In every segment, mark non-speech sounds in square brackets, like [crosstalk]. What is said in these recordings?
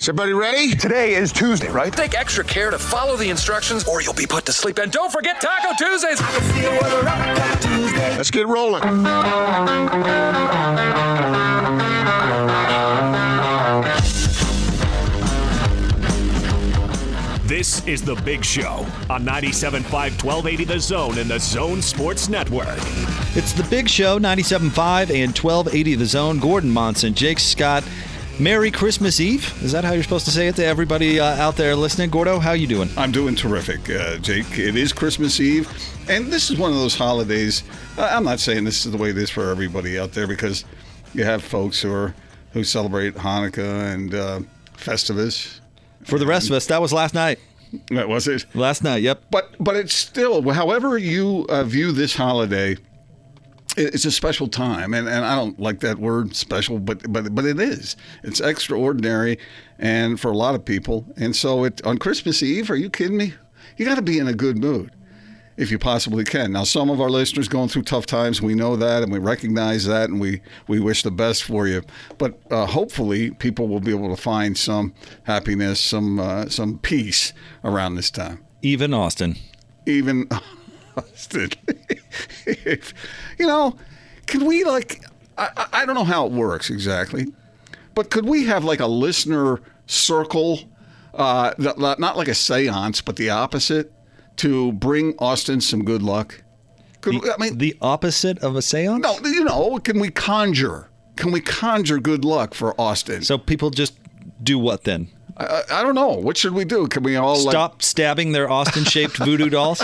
Is everybody ready? Today is Tuesday, right? Take extra care to follow the instructions or you'll be put to sleep. And don't forget Taco Tuesdays. Let's get rolling. This is The Big Show on 97.5 1280 The Zone and the Zone Sports Network. It's the Big Show, 97.5 and 1280 The Zone. Gordon Monson, Jake Scott. Merry Christmas Eve. Is that how you're supposed to say it to everybody uh, out there listening? Gordo, how you doing? I'm doing terrific, uh, Jake. It is Christmas Eve, and this is one of those holidays. Uh, I'm not saying this is the way it is for everybody out there because you have folks who are who celebrate Hanukkah and uh, Festivus. For the rest of us, that was last night. That was it. Last night, yep. But but it's still, however you uh, view this holiday, it's a special time, and, and I don't like that word special, but but but it is. It's extraordinary, and for a lot of people, and so it on Christmas Eve. Are you kidding me? You got to be in a good mood if you possibly can. Now, some of our listeners going through tough times. We know that, and we recognize that, and we we wish the best for you. But uh, hopefully, people will be able to find some happiness, some uh, some peace around this time Even Austin. even [laughs] Austin. If- [laughs] you know, could we like? I, I- don't know how it works exactly, but could we have like a listener circle, uh, not like a séance, but the opposite, to bring Austin some good luck? Could we, I mean, The opposite of a seance? no, you know, can we conjure? Can we conjure good luck for Austin? So people just do what then? I, I don't know. What should we do? Can we all like? Stop stabbing their Austin shaped voodoo dolls?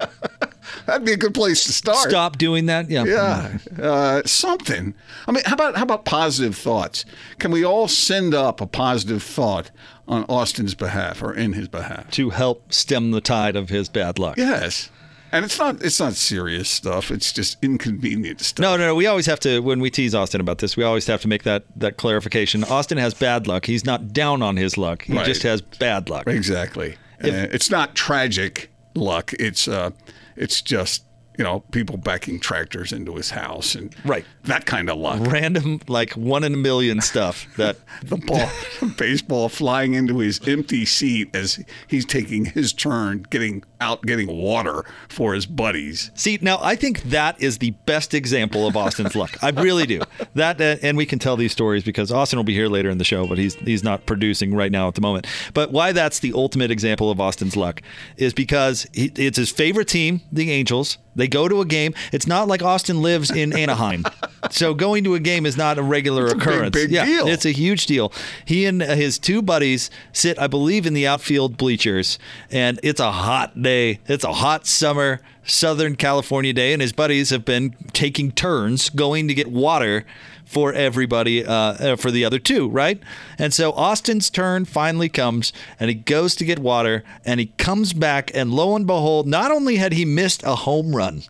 [laughs] That'd be a good place to start. Stop doing that? Yeah. Yeah, uh, something. I mean, how about how about positive thoughts? Can we all send up a positive thought on Austin's behalf or in his behalf? To help stem the tide of his bad luck. Yes, and it's not it's not serious stuff. It's just inconvenient stuff. No, no, no. We always have to when we tease Austin about this. We always have to make that that clarification. Austin has bad luck. He's not down on his luck. He Right. just has bad luck. exactly. Uh, it's not tragic luck. It's uh, it's just you know people backing tractors into his house and Right. that kind of luck. Random, like one in a million stuff. That [laughs] the ball, [laughs] baseball flying into his empty seat as he's taking his turn, getting out, getting water for his buddies. see now, I think that is the best example of Austin's luck. I really do. That, uh, and we can tell these stories because Austin will be here later in the show, but he's he's not producing right now at the moment. But why that's the ultimate example of Austin's luck is because he, it's his favorite team, the Angels. They go to a game. It's not like Austin lives in Anaheim, [laughs] so going to a game is not a regular a big, occurrence. big yeah, deal. it's a huge deal. He and his two buddies sit, I believe, in the outfield bleachers, and it's a hot day. It's a hot summer Southern California day, and his buddies have been taking turns going to get water for everybody, uh, uh, for the other two, right? And so Austin's turn finally comes, and he goes to get water, and he comes back, and lo and behold, not only had he missed a home run,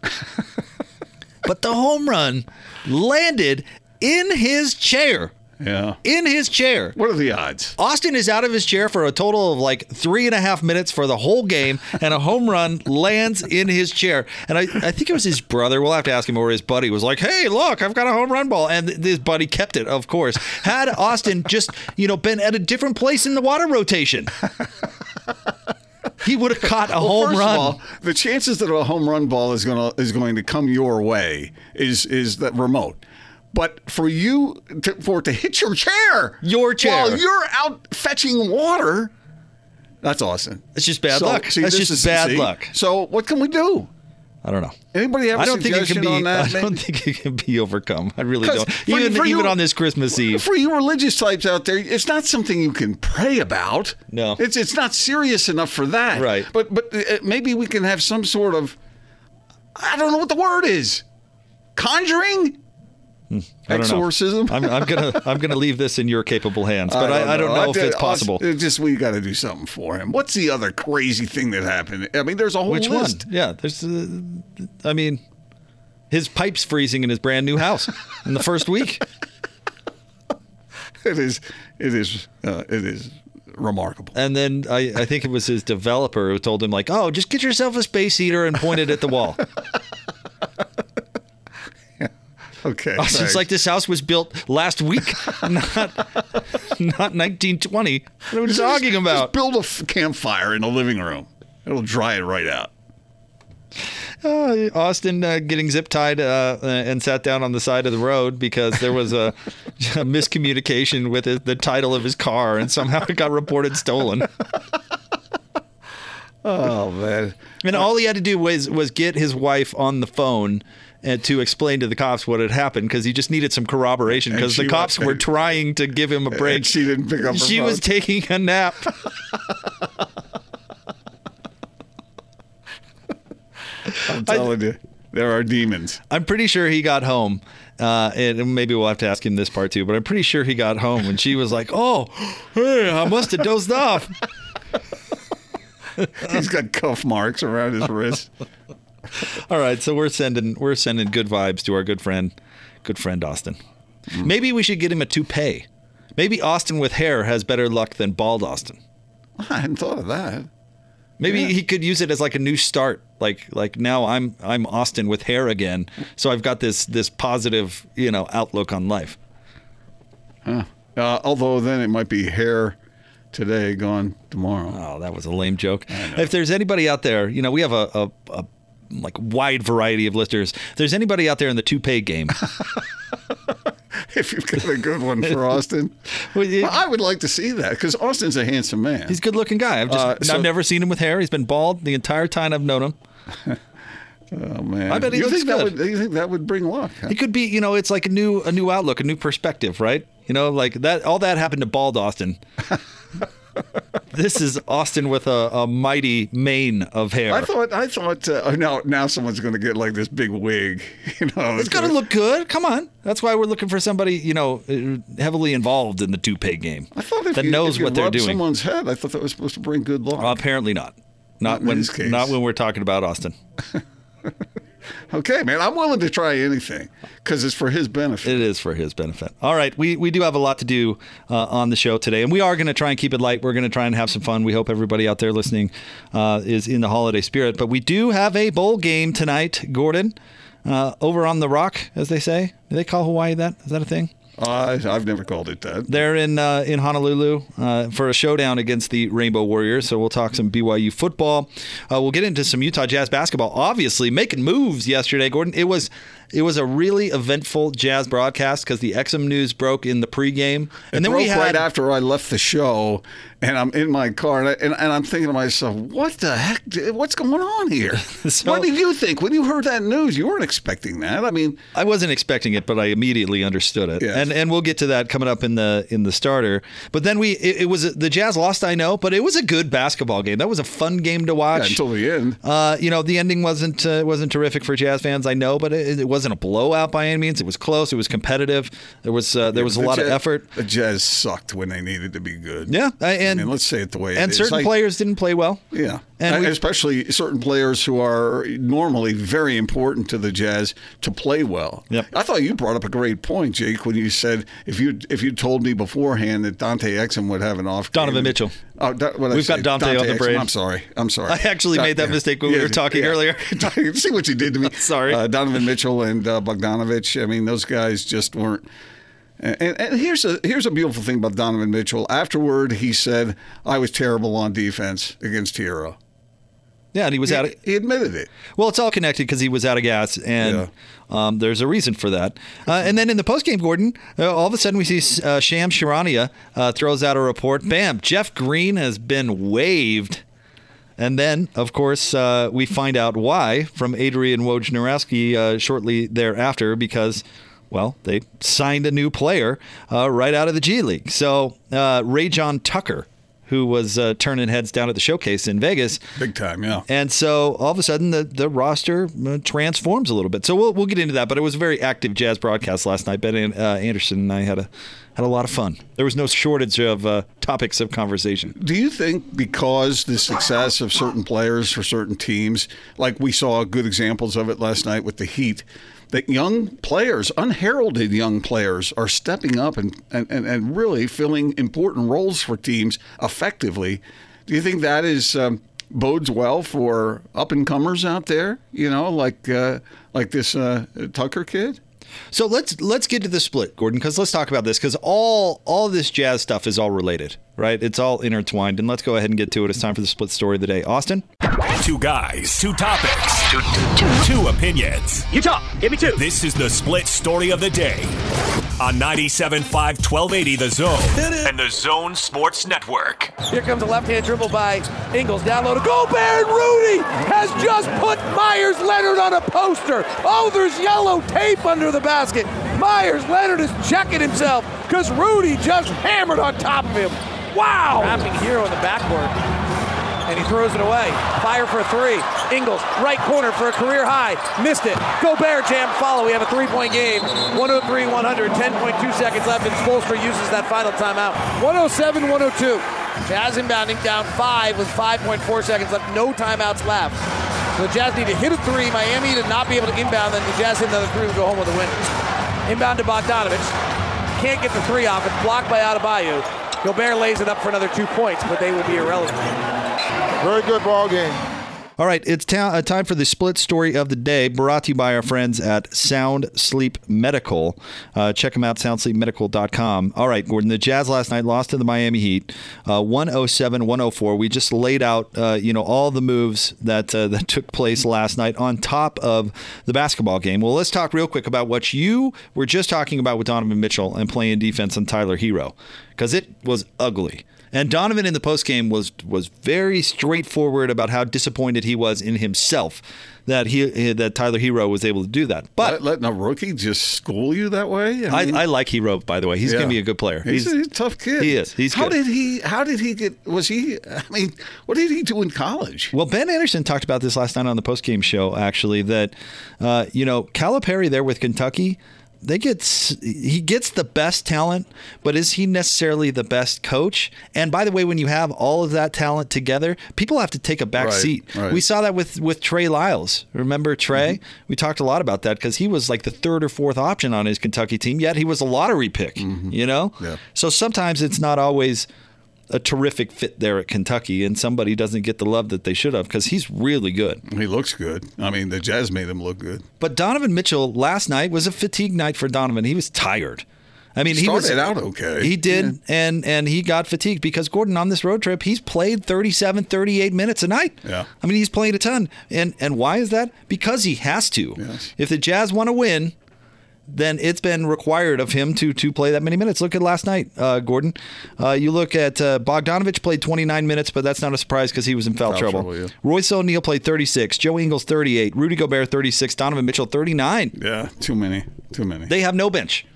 [laughs] but the home run landed in his chair. Yeah. In his chair. What are the odds? Austin is out of his chair for a total of like three and a half minutes for the whole game, [laughs] and a home run lands in his chair. And I, I think it was his brother. We'll have to ask him, or his buddy was like, "Hey, look, I've got a home run ball," and his buddy kept it, of course. Had Austin just you know been at a different place in the water rotation, he would have caught a Well, home run. All, the chances that a home run ball is going to is going to come your way is is that remote. But for you to, for it to hit your chair, Your chair. while you're out fetching water, that's awesome. It's just bad So, luck. see, That's just is- bad see? luck. So what can we do? I don't know. Anybody have a I don't think it can be. on that? [laughs] I don't think it can be overcome. I really don't. Even for even you- on this Christmas Eve. For you religious types out there, it's not something you can pray about. No. it's it's not serious enough for that. Right. But but uh, maybe we can have some sort of I don't know what the word is. Conjuring? I don't know. Exorcism? I'm, I'm gonna I'm gonna leave this in your capable hands, but I, I don't know, if did- it's possible. It's just we got to do something for him. What's the other crazy thing that happened? I mean, there's a whole Which list. one? Yeah, there's. Uh, I mean, his pipes freezing in his brand new house in the first week. [laughs] It is. It is. Uh, it is remarkable. And then I, I think it was his developer who told him like, "Oh, just get yourself a space heater and point it at the wall." [laughs] Okay. I was thanks. like, "This house was built last week, [laughs] not not 1920." What are we Just- talking just about? build a f- campfire in the living room. It'll dry it right out. Uh, Austin uh, getting zip tied uh, uh, and sat down on the side of the road because there was a, a miscommunication with it, the title of his car, and somehow it got reported stolen. [laughs] Oh man. And all he had to do was was get his wife on the phone and to explain to the cops what had happened because he just needed some corroboration because the cops were trying to give him a break. She didn't pick up her She phone. was taking a nap. [laughs] I'm telling you, there are demons. I'm pretty sure he got home. Uh, and maybe we'll have to ask him this part too, but I'm pretty sure he got home and she was like, "Oh, hey, I must have dozed off." [laughs] He's got cuff marks around his wrist. [laughs] [laughs] All right, so we're sending we're sending good vibes to our good friend, good friend Austin. Maybe we should get him a toupee. Maybe Austin with hair has better luck than bald Austin. [laughs] I hadn't thought of that. Maybe Yeah. he could use it as like a new start. Like like now I'm I'm Austin with hair again. So I've got this this positive, you know, outlook on life. Uh, although then it might be hair today, gone tomorrow. Oh, that was a lame joke. If there's anybody out there, you know, we have a, a, a like wide variety of listeners. If there's anybody out there in the toupee game, [laughs] if you've got a good one for [laughs] Austin, Well, it- I would like to see that because Austin's a handsome man. he's a good looking guy. I've just Uh, so- I've never seen him with hair. He's been bald the entire time I've known him. [laughs] oh man, I bet he you looks think that would you think that would bring luck? huh? He could be, you know, it's like a new a new outlook, a new perspective, right? You know, like that all that happened to bald Austin. [laughs] this is Austin with a, a mighty mane of hair. I thought I thought uh, oh, now now someone's going to get like this big wig. [laughs] You know, it's got to look good. Come on. That's why we're looking for somebody, you know, uh, heavily involved in the toupee game I thought that you, knows what they're doing. someone's head, I thought that was supposed to bring good luck. Well, apparently not. Not Not when not when we're talking about Austin. [laughs] okay, man, I'm willing to try anything because it's for his benefit. It is for his benefit. All right, we, we do have a lot to do uh, on the show today, and we are going to try and keep it light. We're going to try and have some fun. We hope everybody out there listening uh, is in the holiday spirit. But we do have a bowl game tonight, Gordon, uh, over on the Rock, as they say. Do they call Hawaii that? Is that a thing? Uh, I've never called it that. They're in uh, in Honolulu uh, for a showdown against the Rainbow Warriors. So we'll talk some BYU football. Uh, we'll get into some Utah Jazz basketball. Obviously, making moves yesterday, Gordon. It was it was a really eventful Jazz broadcast because the Exum news broke in the pregame, and then broke we had right after I left the show, and I'm in my car, and, I, and, and I'm thinking to myself, "What the heck? What's going on here?" [laughs] So- what did you think when you heard that news? You weren't expecting that. I mean, I wasn't expecting it, but I immediately understood it, Yes. and and we'll get to that coming up in the in the starter. But then we it, it was the Jazz lost, I know, but it was a good basketball game. That was a fun game to yeah, watch. until the end. Uh, you know, the ending wasn't uh, wasn't terrific for Jazz fans, I know, but it, it wasn't a blowout by any means. It was close. It was competitive. There was uh, there was a lot of effort. The Jazz sucked when they needed to be good. Yeah, and I mean, let's say it the way it and is. certain Like- players didn't play well. Yeah, And and we- especially certain players who are normally very important to the Jazz to play well. Yep. I thought you brought up a great point, Jake, when you said if you if you told me beforehand that Dante Exum would have an off. Donovan game- Mitchell. Oh, We've got say? Dante on the Exum. brain. I'm sorry. I'm sorry. I actually made that mistake when we were talking earlier. [laughs] See what you did to me. [laughs] Sorry. Uh, Donovan Mitchell and uh, Bogdanovich. I mean, those guys just weren't. And, and here's a here's a beautiful thing about Donovan Mitchell. Afterward, he said, "I was terrible on defense against Herro." Yeah, and he was out. Of, He admitted it. well, it's all connected because he was out of gas, and um, there's a reason for that. Uh, and then in the postgame, Gordon, uh, all of a sudden we see uh, Shams Charania uh, throws out a report. Bam! Jeff Green has been waived. And then, of course, uh, we find out why from Adrian Wojnarowski uh, shortly thereafter because, well, they signed a new player uh, right out of the G League. So uh, Rayjon Tucker who was uh, turning heads down at the showcase in Vegas. Big time, yeah. And so all of a sudden the, the roster uh, transforms a little bit. So we'll, we'll get into that. But it was a very active Jazz broadcast last night. Ben uh, Anderson and I had a had a lot of fun. There was no shortage of uh, topics of conversation. Do you think because the success of certain players for certain teams, like we saw good examples of it last night with the Heat, that young players, unheralded young players, are stepping up and, and, and really filling important roles for teams effectively? Do you think that is um, bodes well for up and comers out there? You know, like uh, like this uh, Tucker kid. So let's let's get to the split, Gordon, because let's talk about this because all all this jazz stuff is all related, right? It's all intertwined, and let's go ahead and get to it. It's time for the split story of the day. Austin, Two guys, two topics, two, two, two opinions. You talk. Give me two. This is the split story of the day on 97.5 1280 The Zone and The Zone Sports Network. Here comes a left hand dribble by Ingles. Down low to Gobert. And Rudy has just put Meyers Leonard on a poster. Oh, there's yellow tape under the basket. Meyers Leonard is checking himself because Rudy just hammered on top of him. Wow. Wrapping hero in the backboard. And he throws it away. Fire for three. Ingles, right corner for a career high. Missed it. Gobert jam follow. We have a oh three point game. 103 100. 10.2 seconds left, and Spoelstra uses that final timeout. 107 102. Jazz inbounding down five with 5.4 seconds left. No timeouts left. So the Jazz need to hit a three. Miami to not be able to inbound. Then the Jazz hit another three and go home with a win. Inbound to Bogdanovich. Can't get the three off. It's blocked by Adebayo. Gobert lays it up for another two points, but they would be irrelevant. Very good ball game. All right, it's ta- uh, time for the split story of the day, brought to you by our friends at Sound Sleep Medical. Uh, check them out, soundsleepmedical.com. All right, Gordon, the Jazz last night lost to the Miami Heat, uh, 107 104. We just laid out, uh, you know, all the moves that uh, that took place last night on top of the basketball game. Well, let's talk real quick about what you were just talking about with Donovan Mitchell and playing defense on Tyler Herro, because it was ugly. And Donovan in the postgame was was very straightforward about how disappointed he was in himself that he that Tyler Herro was able to do that. But Let, letting a rookie just school you that way. I, mean, I like Herro by the way. He's yeah. going to be a good player. He's, a tough kid. He is. He's how good. did he? How did he get? Was he? I mean, what did he do in college? Well, Ben Anderson talked about this last night on the postgame show. Actually, that uh, you know Calipari there with Kentucky, they get s- he gets the best talent, but is he necessarily the best coach? And by the way, when you have all of that talent together, people have to take a back Right, seat. right. We saw that with with Trey Lyles. Remember Trey? Mm-hmm. We talked a lot about that because he was like the third or fourth option on his Kentucky team. Yet he was a lottery pick. Mm-hmm. You know. Yeah. So sometimes it's not always a terrific fit there at Kentucky, and somebody doesn't get the love that they should have because he's really good. He looks good. I mean, the Jazz made him look good. But Donovan Mitchell last night was a fatigue night for Donovan. He was tired. I mean, he was Started out okay. He did, and and he got fatigued because Gordon on this road trip, he's played 37, 38 minutes a night. Yeah. I mean, he's playing a ton. And and why is that? Because he has to. Yes. If the Jazz want to win, then it's been required of him to to play that many minutes. Look at last night, uh, Gordon. Uh, you look at uh, Bogdanovich played 29 minutes, but that's not a surprise because he was in foul, Foul trouble. trouble, yeah. Royce O'Neale played 36, Joe Ingles 38, Rudy Gobert 36, Donovan Mitchell 39. Yeah, too many. Too many. They have no bench.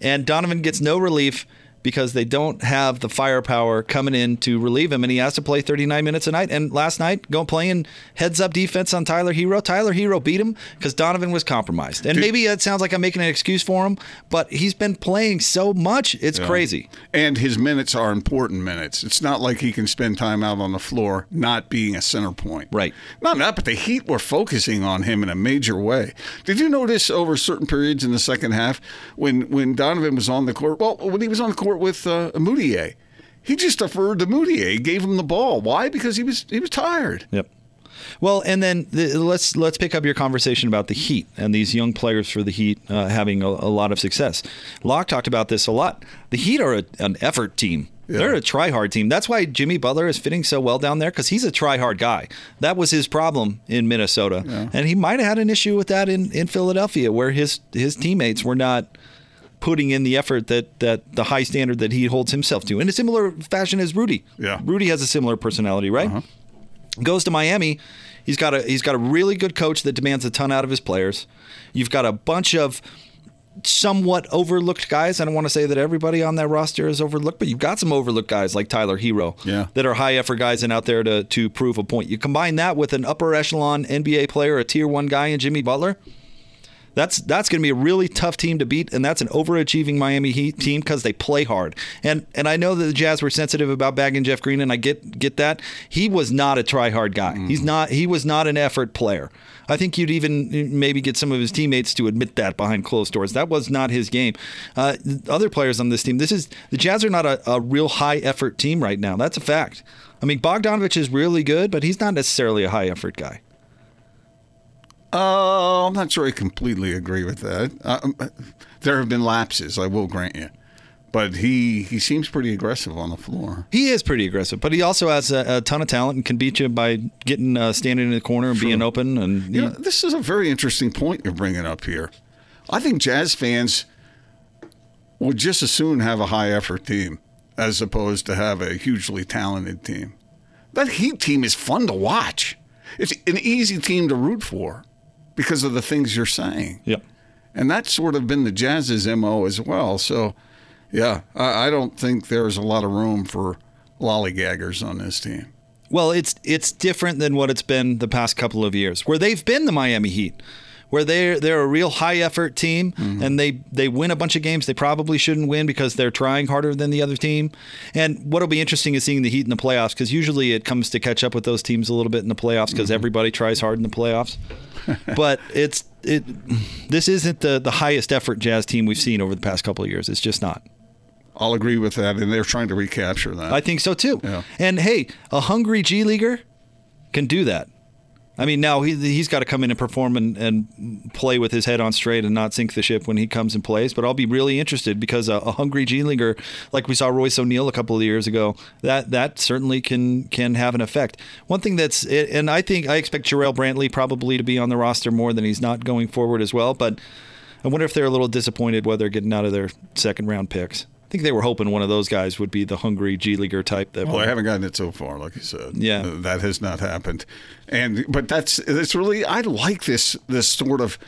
And Donovan gets no relief because they don't have the firepower coming in to relieve him, and he has to play 39 minutes a night. And last night, going playing heads up defense on Tyler Herro. Tyler Herro beat him because Donovan was compromised. And maybe that sounds like I'm making an excuse for him, but he's been playing so much, it's crazy. And his minutes are important minutes. It's not like he can spend time out on the floor not being a center point. Right. Not that, but the Heat were focusing on him in a major way. Did you notice over certain periods in the second half when when Donovan was on the court? Well, when he was on the court with uh, Mudiay, he just deferred to Mudiay. Gave him the ball. Why? Because he was he was tired. Yep. Well, and then the, let's let's pick up your conversation about the Heat and these young players for the Heat uh, having a, a lot of success. Locke talked about this a lot. The Heat are a, an effort team. They're a try hard team. That's why Jimmy Butler is fitting so well down there because he's a try hard guy. That was his problem in Minnesota, and he might have had an issue with that in, in Philadelphia, where his his teammates were not putting in the effort that that the high standard that he holds himself to in a similar fashion as Rudy. Yeah. Rudy has a similar personality, right? Uh-huh. Goes to Miami. He's got a he's got a really good coach that demands a ton out of his players. You've got a bunch of somewhat overlooked guys. I don't want to say that everybody on that roster is overlooked, but you've got some overlooked guys like Tyler Herro Yeah. that are high effort guys and out there to, to prove a point. You combine that with an upper echelon NBA player, a tier one guy in Jimmy Butler. That's that's going to be a really tough team to beat, and that's an overachieving Miami Heat team because they play hard. And and I know that the Jazz were sensitive about bagging Jeff Green, and I get get that. He was not a try hard guy. He's not. He was not an effort player. I think you'd even maybe get some of his teammates to admit that behind closed doors. That was not his game. Uh, other players on this team. This is the Jazz are not a, a real high effort team right now. That's a fact. I mean, Bogdanovich is really good, but he's not necessarily a high effort guy. Oh, I'm not sure I completely agree with that. Uh, there have been lapses, I will grant you, but he he seems pretty aggressive on the floor. He is pretty aggressive, but he also has a, a ton of talent and can beat you by getting uh, standing in the corner and being open. And You know, this is a very interesting point you're bringing up here. I think Jazz fans would just as soon have a high effort team as opposed to have a hugely talented team. That Heat team is fun to watch. It's an easy team to root for because of the things you're saying. Yep. And that's sort of been the Jazz's MO as well. So, yeah, I, I don't think there's a lot of room for lollygaggers on this team. Well, it's it's different than what it's been the past couple of years, where they've been the Miami Heat, where they're they're a real high effort team mm-hmm. and they they win a bunch of games they probably shouldn't win because they're trying harder than the other team. And what'll be interesting is seeing the Heat in the playoffs because usually it comes to catch up with those teams a little bit in the playoffs because mm-hmm. everybody tries hard in the playoffs. [laughs] but it's it this isn't the the highest effort Jazz team we've seen over the past couple of years. It's just not. I'll agree with that, and they're trying to recapture that. I think so too. Yeah. And hey, a hungry G leaguer can do that. I mean, now he, he's got to come in and perform and, and play with his head on straight and not sink the ship when he comes and plays. But I'll be really interested because a, a hungry G leaguer, like we saw Royce O'Neale a couple of years ago, that that certainly can can have an effect. One thing that's and I think I expect Jarrell Brantley probably to be on the roster more than he's not going forward as well. But I wonder if they're a little disappointed whether getting out of their second round picks. I think they were hoping one of those guys would be the hungry G leaguer type. That Well, I haven't gotten it so far, like you said. Yeah. Uh, that has not happened, and but that's it's really I like this this sort of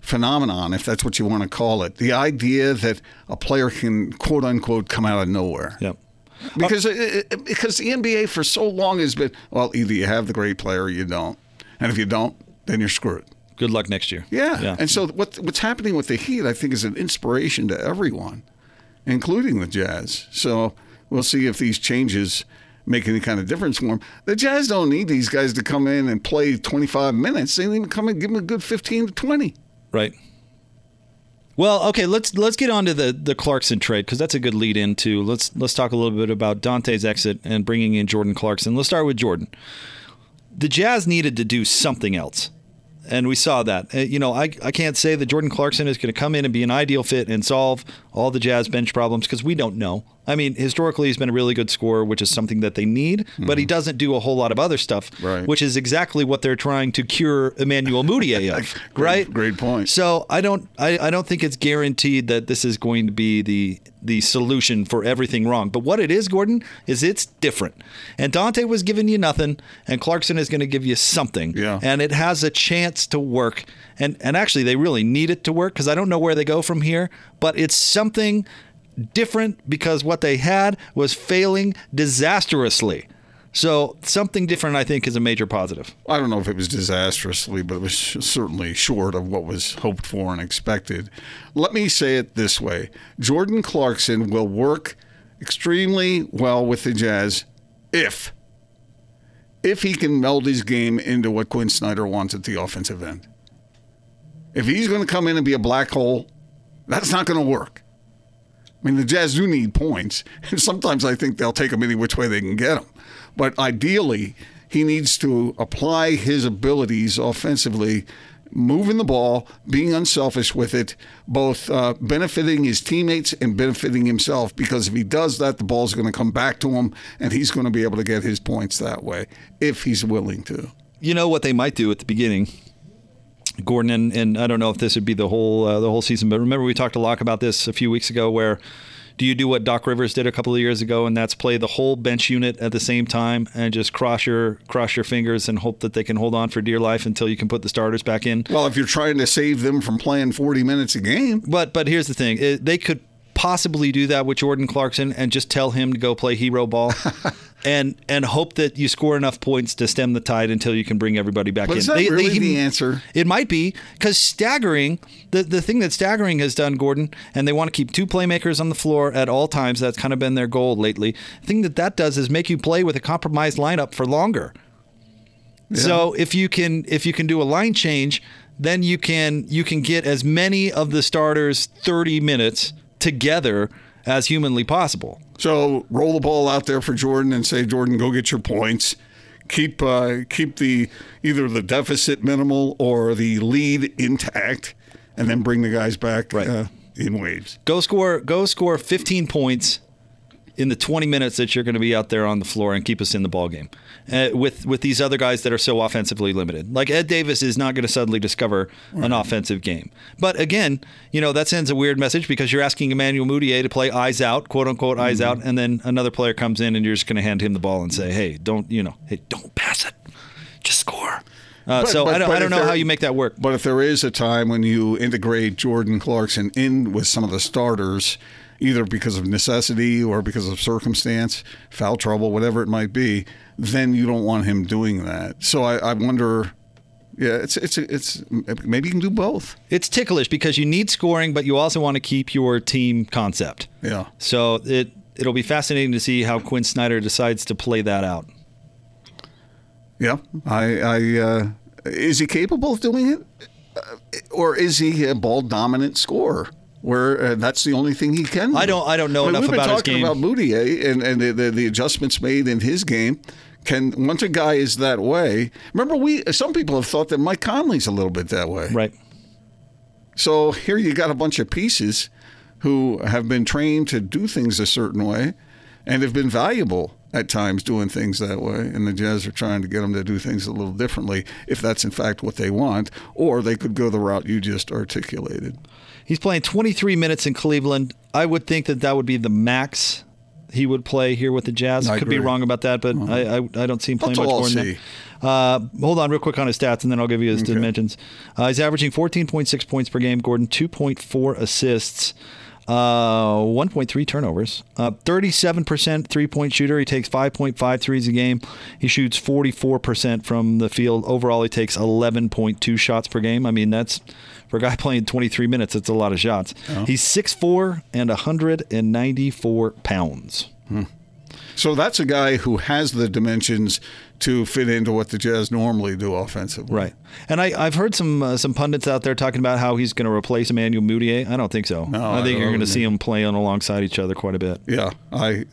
phenomenon, if that's what you want to call it. The idea that a player can quote unquote come out of nowhere. Yep. Because it, it- because the NBA for so long has been well, either you have the great player or you don't, and if you don't, then you're screwed. Good luck next year. Yeah. Yeah. And so what what's happening with the Heat, I think, is an inspiration to everyone, including the Jazz. So we'll see if these changes make any kind of difference for them. The Jazz don't need these guys to come in and play 25 minutes. They need to come and give them a good 15 to 20. Right. Well, okay, let's let's get on to the the Clarkson trade because that's a good lead into. Let's let's talk a little bit about Dante's exit and bringing in Jordan Clarkson. Let's start with Jordan. The Jazz needed to do something else. And we saw that. Uh, You know, I, I can't say that Jordan Clarkson is going to come in and be an ideal fit and solve all the Jazz bench problems because we don't know. I mean, historically, he's been a really good scorer, which is something that they need, but he mm-hmm. doesn't do a whole lot of other stuff, Right. which is exactly what they're trying to cure Emmanuel Mudiay [laughs] of, right? great point. So I don't I, I don't think it's guaranteed that this is going to be the the solution for everything wrong. But what it is, Gordon, is it's different. And Dante was giving you nothing, and Clarkson is going to give you something. Yeah. And it has a chance to work. And and actually they really need it to work because I don't know where they go from here, but it's something different because what they had was failing disastrously. So something different I think is a major positive. I don't know if it was disastrously, but it was certainly short of what was hoped for and expected. Let me say it this way Jordan Clarkson will work extremely well with the Jazz if if he can meld his game into what Quin Snyder wants at the offensive end. If he's going to come in and be a black hole, that's not going to work. I mean, the Jazz do need points, and [laughs] sometimes I think they'll take them any which way they can get them. But ideally, he needs to apply his abilities offensively, moving the ball, being unselfish with it, both uh, benefiting his teammates and benefiting himself. Because if he does that, the ball's going to come back to him, and he's going to be able to get his points that way if he's willing to. you know what they might do at the beginning, Gordon, and, and I don't know if this would be the whole uh, the whole season, but remember we talked a lot about this a few weeks ago. Where Do you do what Doc Rivers did a couple of years ago, and that's play the whole bench unit at the same time and just cross your cross your fingers and hope that they can hold on for dear life until you can put the starters back in? Well, if you're trying to save them from playing 40 minutes a game, But but here's the thing: it, they could possibly do that with Jordan Clarkson and just tell him to go play hero ball, [laughs] and and hope that you score enough points to stem the tide until you can bring everybody back But in. is that really the answer? It might be because staggering the the thing that staggering has done, Gordon, and they want to keep two playmakers on the floor at all times. That's kind of been their goal lately. The thing that that does is make you play with a compromised lineup for longer. So if you can if you can do a line change, then you can you can get as many of the starters 30 minutes together as humanly possible. So roll the ball out there for Jordan and say, Jordan, go get your points. Keep uh, keep the either the deficit minimal or the lead intact, and then bring the guys back Right. uh, in waves. Go score go score 15 points in the 20 minutes that you're going to be out there on the floor and keep us in the ball game. Uh, with with these other guys that are so offensively limited. Like Ed Davis is not going to suddenly discover an offensive game. But again, you know, that sends a weird message because you're asking Emmanuel Mudiay to play eyes out, quote unquote eyes Mm-hmm. out, and then another player comes in and you're just going to hand him the ball and say, "Hey, don't, you know, hey, don't pass it. Just score." Uh, But- so but- I don't, I don't know there- how you make that work. But if there is a time when you integrate Jordan Clarkson in with some of the starters, either because of necessity or because of circumstance, foul trouble, whatever it might be, then you don't want him doing that. So I, I wonder. Yeah, it's it's it's maybe you can do both. It's ticklish because you need scoring, but you also want to keep your team concept. Yeah. So it it'll be fascinating to see how Quin Snyder decides to play that out. Yeah, I, I uh, is he capable of doing it, uh, or is he a ball dominant scorer? Where uh, that's the only thing he can. I do? don't- I don't know enough we've been about his talking game. about Mudiay and and the, the, the adjustments made in his game. Can once a guy is that way? Remember, we some people have thought that Mike Conley's a little bit that way. Right. So here you got a bunch of pieces who have been trained to do things a certain way and have been valuable at times doing things that way. And the Jazz are trying to get them to do things a little differently if that's in fact what they want, or they could go the route you just articulated. He's playing 23 minutes in Cleveland. I would think that that would be the max he would play here with the Jazz. I Could be wrong about that, but I, I I don't see him playing Let's much more than that. Uh, hold on, real quick on his stats, and then I'll give you his dimensions. Uh, he's averaging 14.6 points per game. Gordon 2.4 assists. Uh, 1.3 turnovers. Uh, 37% three point shooter. He takes 5.5 threes a game. He shoots 44% from the field. Overall, he takes 11.2 shots per game. I mean, that's for a guy [laughs] playing 23 minutes, that's a lot of shots. He's 6'4 and 194 pounds. So that's a guy who has the dimensions to fit into what the Jazz normally do offensively. Right. And I, I've heard some uh, some pundits out there talking about how he's going to replace Emmanuel Mudiay. I don't think so. No, I I think you're going to see them playing alongside each other quite a bit. Yeah, I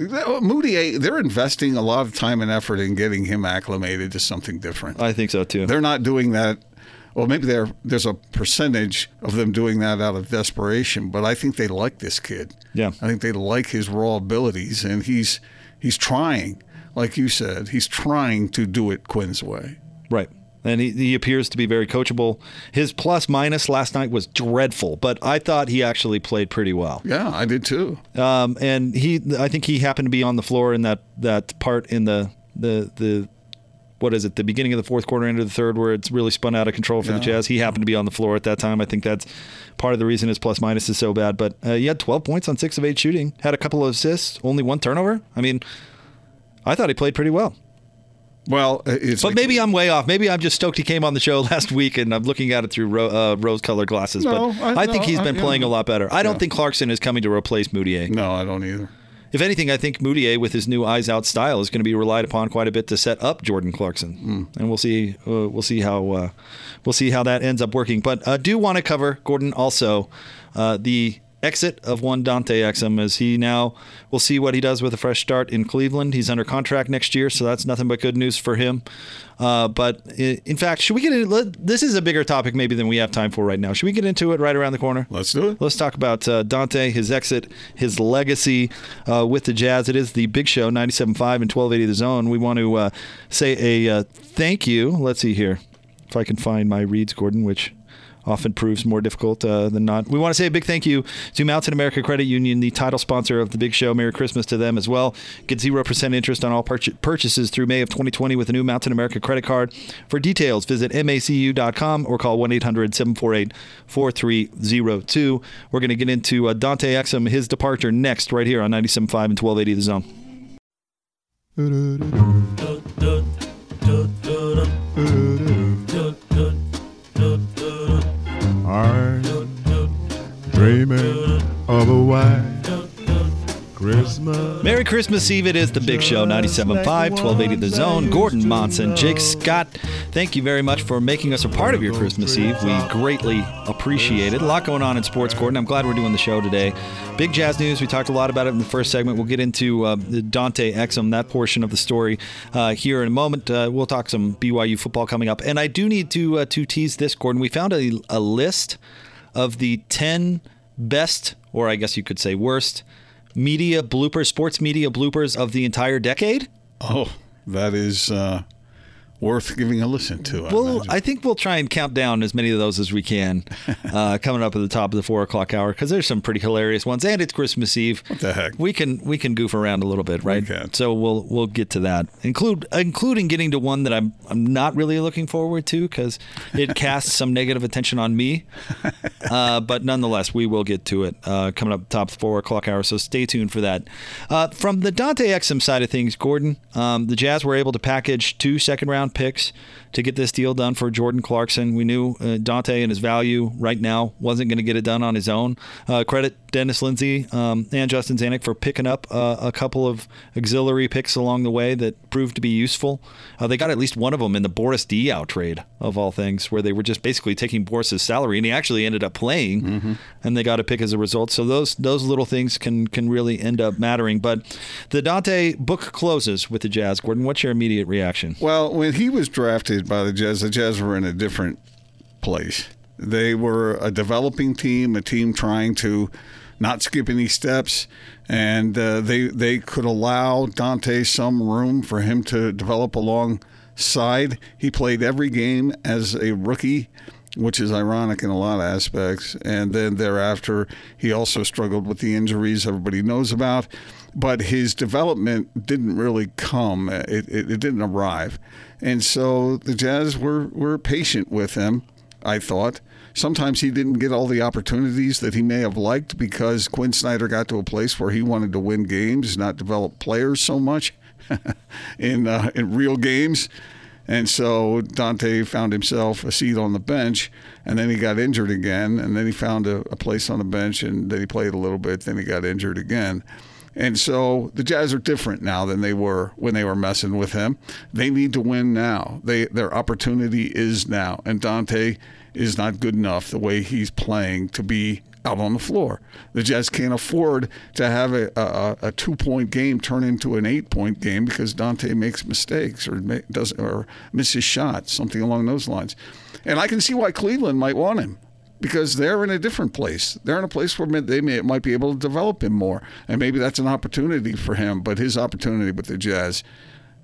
Moody. They're investing a lot of time and effort in getting him acclimated to something different. I think so too. They're not doing that. Well, maybe there there's a percentage of them doing that out of desperation, but I think they like this kid. Yeah. I think they like his raw abilities, and he's he's trying, like you said, he's trying to do it Quin's way. Right. And he, he appears to be very coachable. His plus minus last night was dreadful, but I thought he actually played pretty well. Yeah, I did too. Um, and he, I think he happened to be on the floor in that, that part in the, the, the, what is it, the beginning of the fourth quarter into the third where it's really spun out of control for the Jazz. He happened to be on the floor at that time. I think that's part of the reason his plus minus is so bad. But uh, he had 12 points on six of eight shooting, had a couple of assists, only one turnover. I mean, I thought he played pretty well. Well, it's But maybe I'm way off. Maybe I'm just stoked he came on the show [laughs] last week and I'm looking at it through ro- uh, rose-colored glasses. No, but I- I, think no, he's I- been you playing know. a lot better. I don't Yeah. think Clarkson is coming to replace Mudiay. no, I don't either. If anything, I think Mudiay, with his new eyes-out style, is going to be relied upon quite a bit to set up Jordan Clarkson, Hmm. and we'll see. Uh, we'll see how uh, we'll see how that ends up working. But uh, do want to cover Gordon also uh, the exit of one Dante Exum as he now we'll see what he does with a fresh start in Cleveland. He's under contract next year, so that's nothing but good news for him. Uh, but in fact, should we get in? let- This is a bigger topic maybe than we have time for right now. Should we get into it right around the corner? Let's do it. Let's talk about uh, Dante, his exit, his legacy uh, with the Jazz. It is the big show, 97.5 and 1280 The Zone. We want to uh, say a uh, thank you. Let's see here. If I can find my reads, Gordon, which often proves more difficult uh, than not. We want to say a big thank you to Mountain America Credit Union, the title sponsor of the big show. Merry Christmas to them as well. Get 0% interest on all purchases through May of 2020 with a new Mountain America credit card. For details, visit macu.com or call 1 800 748 4302. We're going to get into uh, Dante Exum, his departure next, right here on 97.5 and 1280 The Zone. I'm dreaming of a white Christmas. Merry Christmas Eve. It is the big show, 97.5, 1280 The Zone. Gordon Monson, Jake Scott, thank you very much for making us a part of your Christmas Eve. We greatly appreciate it. A lot going on in sports, Gordon. I'm glad we're doing the show today. Big Jazz news. We talked a lot about it in the first segment. We'll get into uh, Dante Exum, that portion of the story, uh, here in a moment. Uh, we'll talk some BYU football coming up. And I do need to, uh, to tease this, Gordon. We found a, a list of the 10 best, or I guess you could say worst, media bloopers, sports media bloopers of the entire decade? Oh, that is uh, worth giving a listen to. I well, imagine. I think we'll try and count down as many of those as we can [laughs] uh, coming up at the top of the four o'clock hour because there's some pretty hilarious ones, and it's Christmas Eve. What the heck? We can we can goof around a little bit, right? So we'll we'll get to that, include including getting to one that I'm I'm not really looking forward to because it casts some negative attention on me. [laughs] Uh, but nonetheless, we will get to it uh, coming up top four o'clock hour. So stay tuned for that. Uh, from the Dante Exum side of things, Gordon, um, the Jazz were able to package two second round picks to get this deal done for Jordan Clarkson. We knew uh, Dante and his value right now wasn't going to get it done on his own. Uh, credit Dennis Lindsey um, and Justin Zanik for picking up uh, a couple of auxiliary picks along the way that proved to be useful. Uh, they got at least one of them in the Boris Diaw trade, of all things, where they were just basically taking Boris's salary, and he actually ended up playing, mm-hmm. and they got a pick as a result. So those those little things can can really end up mattering. But the Dante book closes with the Jazz. Gordon, what's your immediate reaction? Well, when he was drafted by the Jazz, the Jazz were in a different place. They were a developing team, a team trying to not skip any steps, and uh, they they could allow Dante some room for him to develop alongside. He played every game as a rookie, which is ironic in a lot of aspects. And then thereafter, he also struggled with the injuries everybody knows about. But his development didn't really come; it, it, it didn't arrive, and so the Jazz were were patient with him. I thought Sometimes he didn't get all the opportunities that he may have liked because Quin Snyder got to a place where he wanted to win games, not develop players so much [laughs] in uh, in real games. And so Dante found himself a seat on the bench, and then he got injured again, and then he found a, a, place on the bench, and then he played a little bit, then he got injured again. And so the Jazz are different now than they were when they were messing with him. They need to win now. They their opportunity is now, and Dante is not good enough the way he's playing to be out on the floor. The Jazz can't afford to have a, a, a two point game turn into an eight point game because Dante makes mistakes or does or misses shots, something along those lines. And I can see why Cleveland might want him because they're in a different place. They're in a place where they may, might be able to develop him more, and maybe that's an opportunity for him. But his opportunity with the Jazz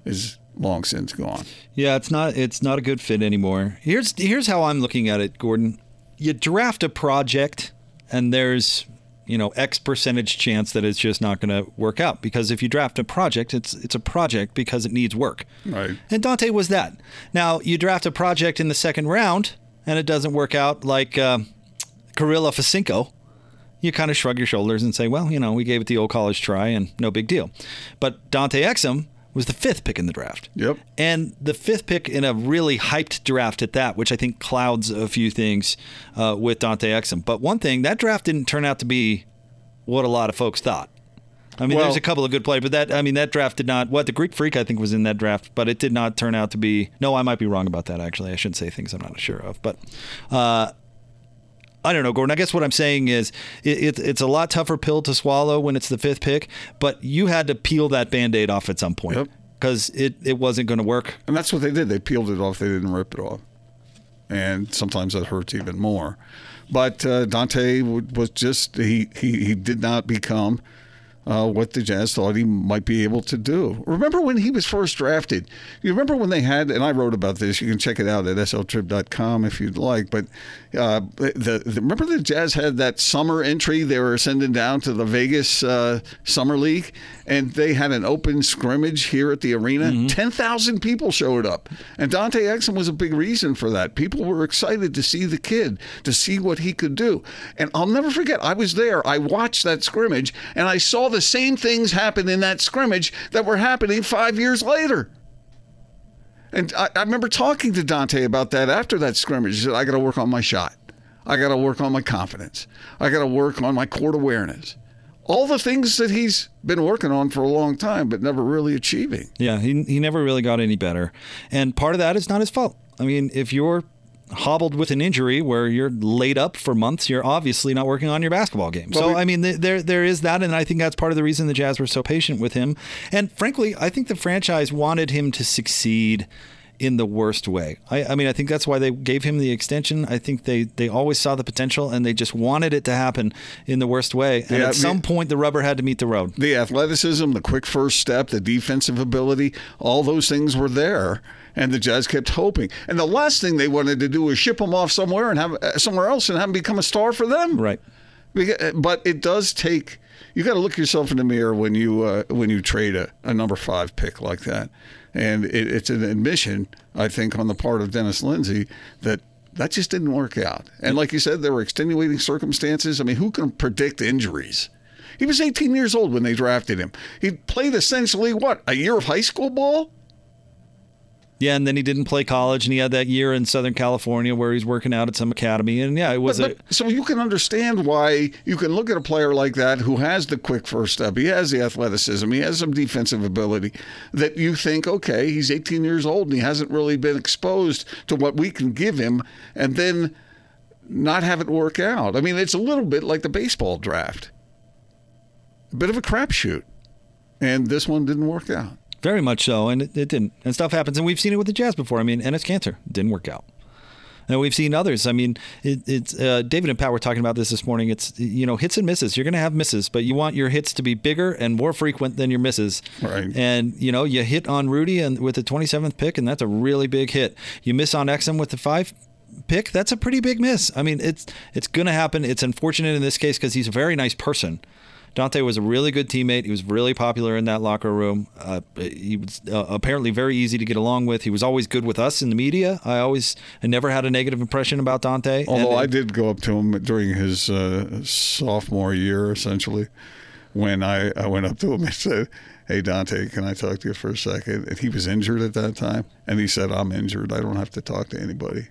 is long since gone. Yeah, it's not it's not a good fit anymore. Here's here's how I'm looking at it, Gordon. You draft a project and there's you know X percentage chance that it's just not going to work out because if you draft a project, it's it's a project because it needs work. Right. And Dante was that. Now you draft a project in the second round and it doesn't work out like uh, Kyrylo Fesenko. You kind of shrug your shoulders and say, well, you know, we gave it the old college try and no big deal. But Dante Exum was the fifth pick in the draft. Yep. And the fifth pick in a really hyped draft at that, which I think clouds a few things uh, with Dante Exum. But one thing, that draft didn't turn out to be what a lot of folks thought. I mean, well, there's a couple of good players, but that I mean, that draft did not. What the Greek Freak I think was in that draft, but it did not turn out to be. No, I might be wrong about that. Actually, I shouldn't say things I'm not sure of. But uh, I don't know, Gordon. I guess what I'm saying is it, it, it's a lot tougher pill to swallow when it's the fifth pick, but you had to peel that band aid off at some point because yep. it, it wasn't going to work. And that's what they did. They peeled it off, they didn't rip it off. And sometimes that hurts even more. But uh, Dante was just, he, he, he did not become uh, what the Jazz thought he might be able to do. Remember when he was first drafted? You remember when they had, and I wrote about this. You can check it out at sltrib.com if you'd like. But uh, the, the remember the Jazz had that summer entry. They were sending down to the Vegas uh, Summer League, and they had an open scrimmage here at the arena. Ten thousand people showed up, and Dante Exum was a big reason for that. People were excited to see the kid, to see what he could do. And I'll never forget. I was there. I watched that scrimmage, and I saw the same things happened in that scrimmage that were happening five years later. And I, I remember talking to Dante about that after that scrimmage. He said, I got to work on my shot. I got to work on my confidence. I got to work on my court awareness. All the things that he's been working on for a long time, but never really achieving. Yeah, he, he never really got any better. And part of that is not his fault. I mean, if you're hobbled with an injury where you're laid up for months, you're obviously not working on your basketball game. Well, so, we- I mean, th- there there is that, and I think that's part of the reason the Jazz were so patient with him. And frankly, I think the franchise wanted him to succeed in the worst way. I, I mean, I think that's why they gave him the extension. I think they, they always saw the potential and they just wanted it to happen in the worst way. And Yeah, I at mean- some point, the rubber had to meet the road. the athleticism, the quick first step, the defensive ability, all those things were there. And the Jazz kept hoping. And the last thing they wanted to do was ship him off somewhere and have uh, somewhere else and have him become a star for them. Right. But it does take. You got to look yourself in the mirror when you uh, when you trade a, a number five pick like that, and it, it's an admission, I think, on the part of Dennis Lindsey that that just didn't work out. And like you said, there were extenuating circumstances. I mean, who can predict injuries? He was 18 years old when they drafted him. He played essentially what a year of high school ball. Yeah, and then he didn't play college, and he had that year in Southern California where he's working out at some academy, and yeah, it was But, a but- so you can understand why you can look at a player like that who has the quick first step, he has the athleticism, he has some defensive ability, that you think, okay, he's 18 years old and he hasn't really been exposed to what we can give him, and then not have it work out. I mean, it's a little bit like the baseball draft, a bit of a crapshoot, and this one didn't work out. Very much so, and it, it didn't. And stuff happens, and we've seen it with the Jazz before. I mean, and Enes Kanter didn't work out. And we've seen others. I mean, it, it's uh, David and Pat were talking about this this morning. It's you know hits and misses. You're going to have misses, but you want your hits to be bigger and more frequent than your misses. Right. And you know you hit on Rudy and with the 27th pick, and that's a really big hit. You miss on Exum with the five pick. That's a pretty big miss. I mean, it's it's going to happen. It's unfortunate in this case because he's a very nice person. Dante was a really good teammate. He was really popular in that locker room. Uh, he was uh, apparently very easy to get along with. He was always good with us in the media. I always I never had a negative impression about Dante. Although And- I did go up to him during his uh, sophomore year, essentially, when I, I went up to him and said, Hey, Dante, can I talk to you for a second? And he was injured at that time. And he said, I'm injured. I don't have to talk to anybody.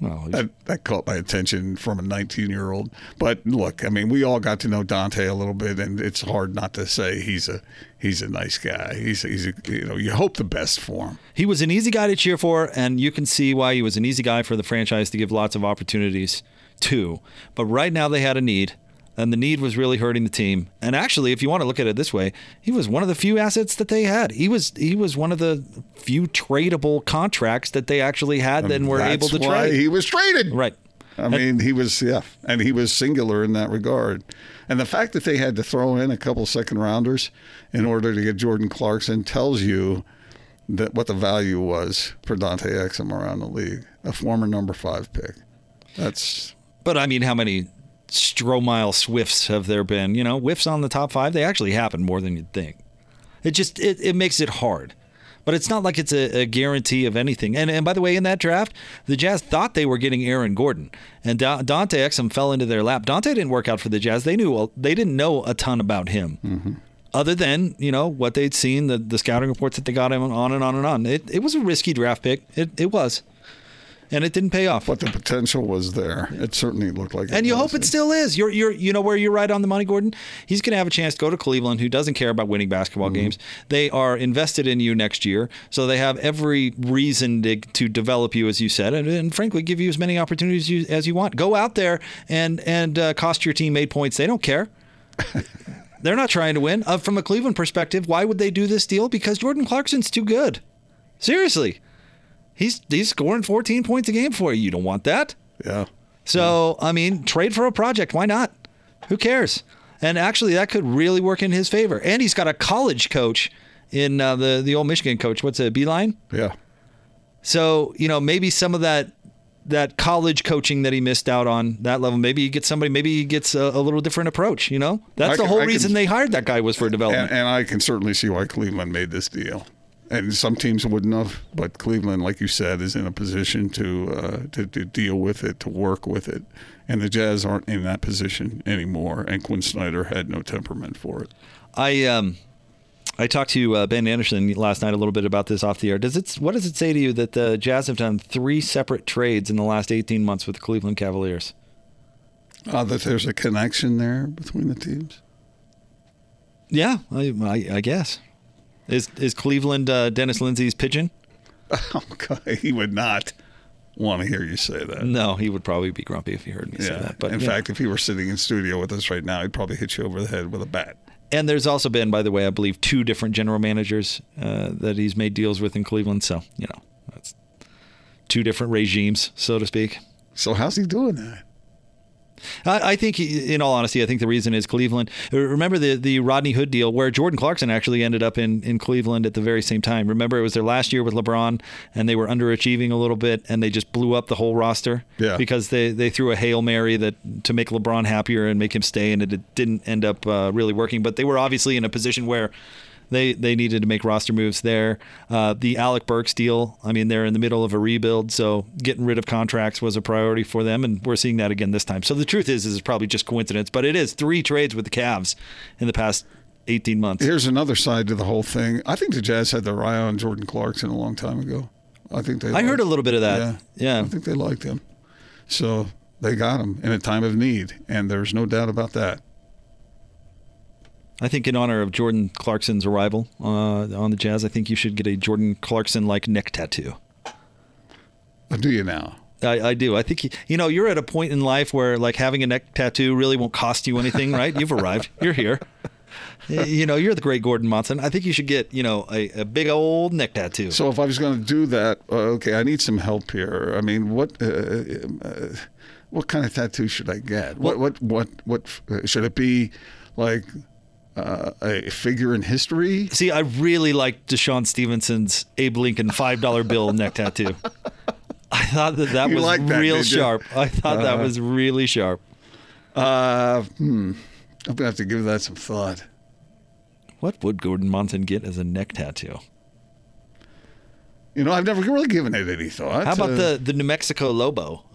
Well, That, that caught my attention from a 19 year old. But look, I mean, we all got to know Dante a little bit, and it's hard not to say he's a he's a nice guy. He's he's a, you know you hope the best for him. he was an easy guy to cheer for, and you can see why he was an easy guy for the franchise to give lots of opportunities to. But right now they had a need, and the need was really hurting the team. And actually, if you want to look at it this way, he was one of the few assets that they had. He was he was one of the few tradable contracts that they actually had and were That's able to why trade. he was traded. right. I mean, he was yeah, and he was singular in that regard. And the fact that they had to throw in a couple second rounders in order to get Jordan Clarkson tells you that what the value was for Dante Exum around the league, a former number five pick. That's But I mean, how many Stromile Swifts have there been? You know, whiffs on the top five. They actually happen more than you'd think. It just it, it makes it hard. But it's not like it's a, a guarantee of anything. And and by the way, in that draft, the Jazz thought they were getting Aaron Gordon, and Da- Dante Exum fell into their lap. Dante didn't work out for the Jazz. They knew well, they didn't know a ton about him. Mm-hmm. Other than you know what they'd seen, the, the scouting reports that they got him on and on and on. It, it was a risky draft pick. It, it was, and it didn't pay off. but the potential was there. It certainly looked like. And you was. hope it still is. You're, you're, you know where you're right on the money, Gordon. He's going to have a chance to go to Cleveland, who doesn't care about winning basketball Mm-hmm. games. They are invested in you next year, so they have every reason to, to develop you, as you said, and, and frankly, give you as many opportunities you, as you want. Go out there and and uh, cost your team eight points. They don't care. [laughs] They're not trying to win. Uh, from a Cleveland perspective, why would they do this deal? Because Jordan Clarkson's too good. Seriously, he's he's scoring 14 points a game for you. You don't want that. Yeah. So, I mean, trade for a project. Why not? Who cares? and actually that could really work in his favor. And he's got a college coach in uh, the the old Michigan coach. What's it, Beilein? Yeah. So you know maybe some of that that college coaching that he missed out on that level. Maybe he gets somebody. Maybe he gets a, a little different approach. You know, that's the can- whole I can- reason they hired that guy was for development. And, and I can certainly see why Cleveland made this deal. And some teams wouldn't have, but Cleveland, like you said, is in a position to, uh, to to deal with it, to work with it, and the Jazz aren't in that position anymore. And Quin Snyder had no temperament for it. I um, I talked to uh, Ben Anderson last night a little bit about this off the air. Does it? What does it say to you that the Jazz have done three separate trades in the last 18 months with the Cleveland Cavaliers? Uh, that there's a connection there between the teams. Yeah, I, I, I guess. Is is Cleveland uh, Dennis Lindsey's pigeon? [laughs] Oh God, he would not want to hear you say that. No, he would probably be grumpy if he heard me say that. But in yeah. fact, if he were sitting in studio with us right now, he'd probably hit you over the head with a bat. and there's also been, by the way, I believe two different general managers uh, that he's made deals with in Cleveland. So you know, that's two different regimes, so to speak. So how's he doing that? I, I think, in all honesty, I think the reason is Cleveland. Remember the the Rodney Hood deal, where Jordan Clarkson actually ended up in, in Cleveland at the very same time. Remember, it was their last year with LeBron, and they were underachieving a little bit, and they just blew up the whole roster. Yeah. Because they, they threw a hail mary that to make LeBron happier and make him stay, and it didn't end up uh, really working. But they were obviously in a position where. They, they needed to make roster moves there. Uh, the Alec Burks deal, I mean, they're in the middle of a rebuild, so getting rid of contracts was a priority for them, and we're seeing that again this time. So the truth is, is it's probably just coincidence, but it is three trades with the Cavs in the past 18 months. Here's another side to the whole thing. I think the Jazz had their eye on Jordan Clarkson a long time ago. I think they. I heard a little bit of that. Yeah, Yeah. I think they liked him, so they got him in a time of need, and there's no doubt about that. I think in honor of Jordan Clarkson's arrival uh, on the Jazz, I think you should get a Jordan Clarkson like neck tattoo. Do you now? I, I do. I think you, you know you're at a point in life where like having a neck tattoo really won't cost you anything, right? You've arrived. You're here. You know you're the great Gordon Monson. I think you should get you know a, a big old neck tattoo. So if I was going to do that, uh, okay, I need some help here. I mean, what uh, uh, what kind of tattoo should I get? What what what what uh, should it be? Like uh, a figure in history? See, I really like DeShawn Stevenson's Abe Lincoln five dollar bill neck tattoo. I thought that that You was like that, real sharp. I thought that was really sharp. Uh, hmm. I'm gonna have to give that some thought. What would Gordon Monson get as a neck tattoo? You know, I've never really given it any thought. How about Uh, the the New Mexico Lobo? [laughs]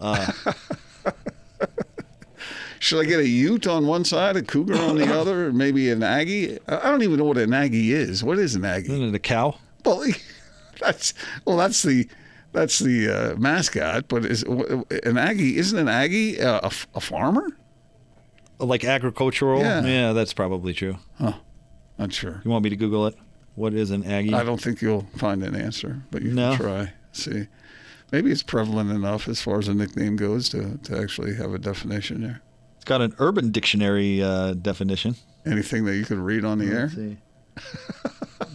Should I get a Ute on one side, a Cougar on the [laughs] other, or maybe an Aggie? I don't even know what an Aggie is. What is an Aggie? isn't it a cow? Well, [laughs] that's well, that's the that's the uh, mascot. But is an Aggie? Isn't an Aggie uh, a, a farmer? Like agricultural? Yeah. that's probably true. Huh? Not sure. You want me to Google it? What is an Aggie? I don't think you'll find an answer, but you No. can try. See, maybe it's prevalent enough as far as a nickname goes to to actually have a definition there. Got an Urban Dictionary uh, definition. Anything that you could read on the air? see.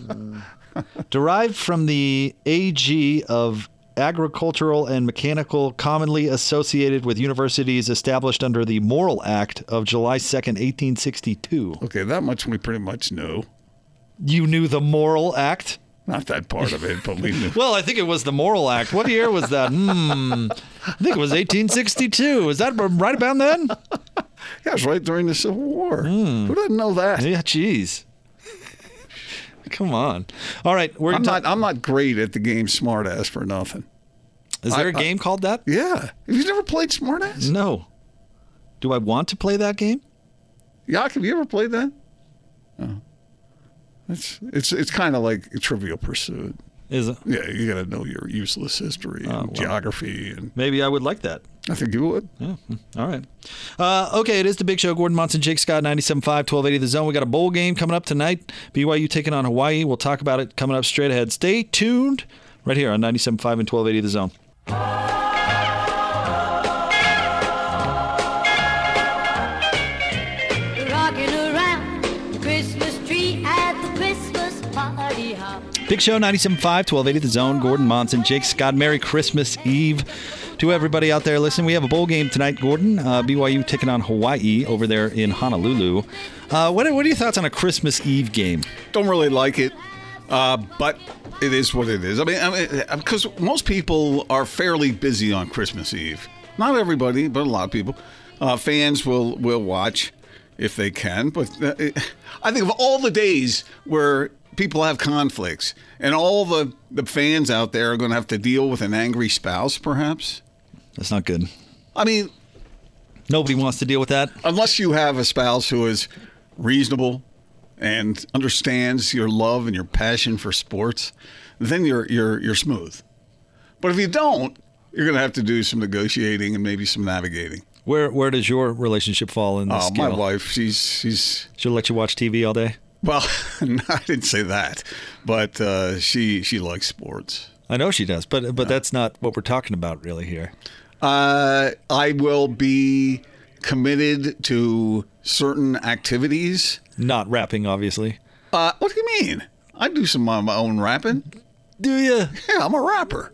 [laughs] Derived from the AG of agricultural and mechanical commonly associated with universities established under the Morrill Act of July 2nd, 1862. Okay, that much we pretty much know. You knew the Morrill Act? Not that part of it, but we knew. Well, I think it was the Moral Act. What year was that? Hmm. I think it was 1862. Is that right about then? [laughs] Yeah, it was right during the Civil War. Who doesn't know that? Yeah, jeez. Come on. All right, we're I'm gonna not. I'm not great at the game Smartass for nothing. Is there a I- I- game called that? Yeah, have you never played Smartass? No. Do I want to play that game? Yak, have you ever played that? Oh. It's it's it's kind of like Trivial Pursuit. Is it? Yeah, you got to know your useless history and well. geography, and Maybe I would like that. I think you would. Yeah. hmm. All right. Uh, okay, it is the big show. Gordon Monson, Jake Scott, 97.5, 1280 The Zone. We got a bowl game coming up tonight. BYU taking on Hawaii. We'll talk about it coming up straight ahead. Stay tuned right here on 97.5 and 1280 The Zone. Big Show 97.5, 1280 The Zone. Gordon Monson, Jake Scott. Merry Christmas Eve To everybody out there Listen, we have a bowl game tonight, Gordon. Uh, BYU taking on Hawaii over there in Honolulu. Uh, what, are, what are your thoughts on a Christmas Eve game? Don't really like it, uh, but it is what it is. I mean, I mean, because most people are fairly busy on Christmas Eve. Not everybody, but a lot of people. Uh, fans will will watch if they can. But uh, I think of all the days where people have conflicts, and all the the fans out there are going to have to deal with an angry spouse, perhaps. That's not good. I mean, Nobody wants to deal with that. unless you have a spouse who is reasonable and understands your love and your passion for sports, then you're you're you're smooth. But if you don't, you're going to have to do some negotiating and maybe some navigating. Where where does your relationship fall in this Oh, my wife, she's she's She'll let you watch TV all day. Well, [laughs] I didn't say that, but uh, she she likes sports. I know she does, but but that's not what we're talking about really here. Uh, I will be committed to certain activities. Not rapping, obviously. Uh, what do you mean? I do some of my own rapping. Do you? Yeah, I'm a rapper.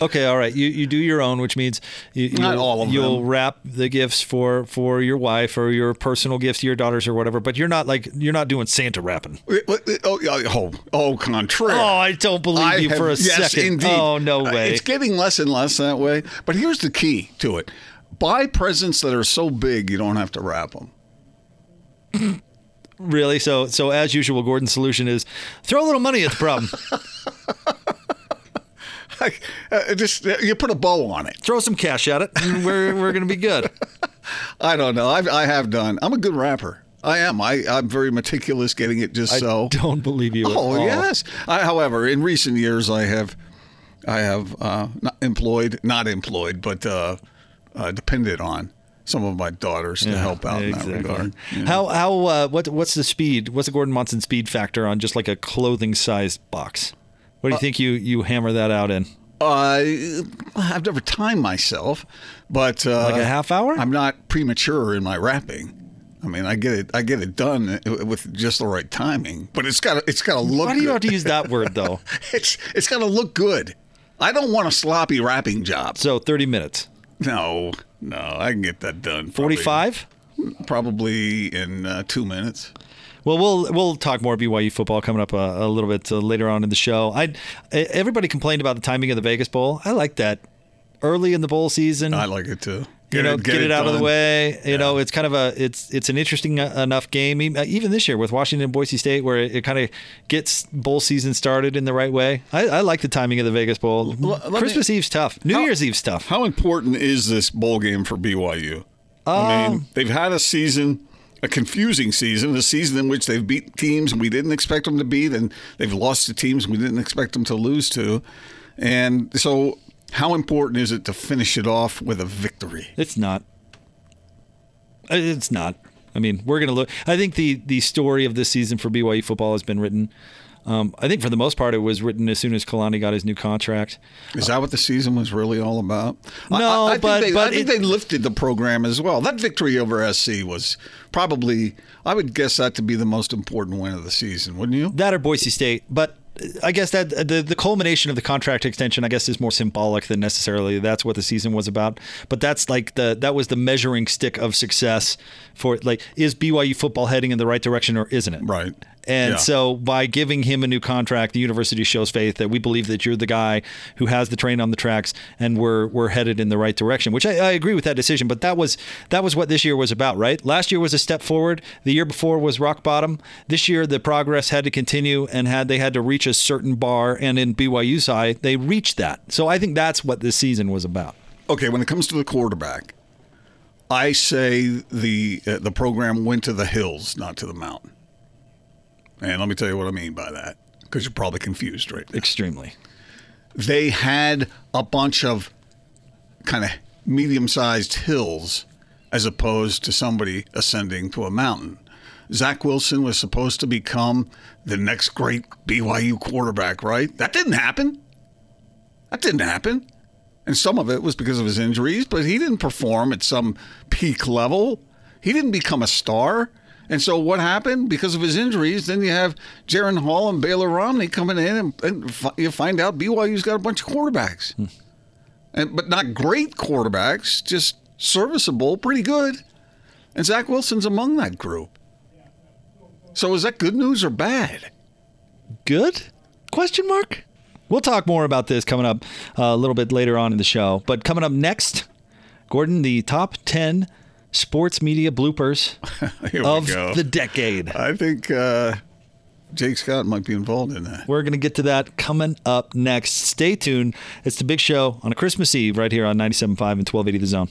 Okay, all right. You you do your own, which means you, Not you'll, all of you'll them. wrap the gifts for for your wife or your personal gifts to your daughters or whatever. But you're not like you're not doing Santa rapping. Wait, wait, wait, Oh, oh, oh, contraire. Oh, I don't believe I you have- for a yes, second. Indeed. Oh no Uh, way. It's getting less and less that way. But here's the key to it: buy presents that are so big you don't have to wrap them. really? So so as usual, Gordon's solution is throw a little money at the problem. [laughs] Uh, [laughs] just uh, you put a bow on it. throw some cash at it, and we're we're gonna be good. [laughs] I don't know. I've, I have done. I'm a good rapper. I am. I, I'm very meticulous getting it just so. I don't believe you. at Oh yes. I, however, in recent years, I have, I have uh, not employed, not employed, but uh, uh, depended on some of my daughters to help out in that regard. Yeah. How how uh, what what's the speed? What's the Gordon Monson speed factor on just like a clothing sized box? What do Uh, you think you you hammer that out in? Uh, I've never timed myself, but uh, Like a half hour? I'm not premature in my rapping. I mean, I get it. I get it done with just the right timing. But it's got. to It's got to look. Why do you good. have to use that word though? [laughs] It's. It's got to look good. I don't want a sloppy rapping job. So thirty minutes, No, no, I can get that done. Forty-five. probably- Probably in uh, two minutes. Well, we'll we'll talk more BYU football coming up a, a little bit uh, later on in the show. I everybody complained about the timing of the Vegas Bowl. I like that early in the bowl season. I like it too. you know, get, it, out of the way. You know, it's kind of a it's it's an interesting uh, enough game, e- even this year with Washington and Boise State, where it, it kind of gets bowl season started in the right way. I, I like the timing of the Vegas Bowl. me- Christmas Eve's tough. New How- Year's Eve's tough. How important is this bowl game for BYU? I Um, mean, they've had a season, a confusing season, a season in which they've beat teams we didn't expect them to beat, and they've lost to teams we didn't expect them to lose to. And so, how important is it to finish it off with a victory? It's not. It's not. I mean, we're going to look. I think the the story of this season for BYU football has been written. Um, I think for the most part, it was written as soon as Kalani got his new contract. Is that what the season was really all about? No, I, I think but- they, but I think it- they lifted the program as well. That victory over SC was probably, I would guess that to be the most important win of the season, wouldn't you? That or Boise State, but I guess that the the culmination of the contract extension, I guess, is more symbolic than necessarily that's what the season was about. But that's like the that was the measuring stick of success for like is BYU football heading in the right direction or isn't it? Right. And Yeah. so by giving him a new contract, the university shows faith that we believe that you're the guy who has the train on the tracks and we're we're headed in the right direction. Which I, I agree with that decision, but that was that was what this year was about, right? Last year was a step forward. The year before was rock bottom. This year the progress had to continue and had they had to reach a certain bar and in BYU's eye, they reached that. So I think that's what this season was about. Okay, when it comes to the quarterback, I say the uh, the program went to the hills, not to the mountain. And let me tell you what I mean by that, because you're probably confused right now. Extremely. They had a bunch of kind of medium-sized hills, as opposed to somebody ascending to a mountain. Zach Wilson was supposed to become the next great BYU quarterback, right? That didn't happen. That didn't happen. And some of it was because of his injuries, but he didn't perform at some peak level. He didn't become a star. And so what happened? Because of his injuries, then you have Jaren Hall and Baylor Romney coming in, and, and you find out BYU's got a bunch of quarterbacks. and but not great quarterbacks, just serviceable, pretty good. And Zach Wilson's among that group. So is that good news or bad? Good? Question mark? We'll talk more about this coming up uh, a little bit later on in the show. But coming up next, Gordon, the top 10 sports media bloopers [laughs] of go. the decade. I think uh, Jake Scott might be involved in that. We're going to get to that coming up next. Stay tuned. It's the big show on a Christmas Eve right here on 97.5 and 1280 The Zone.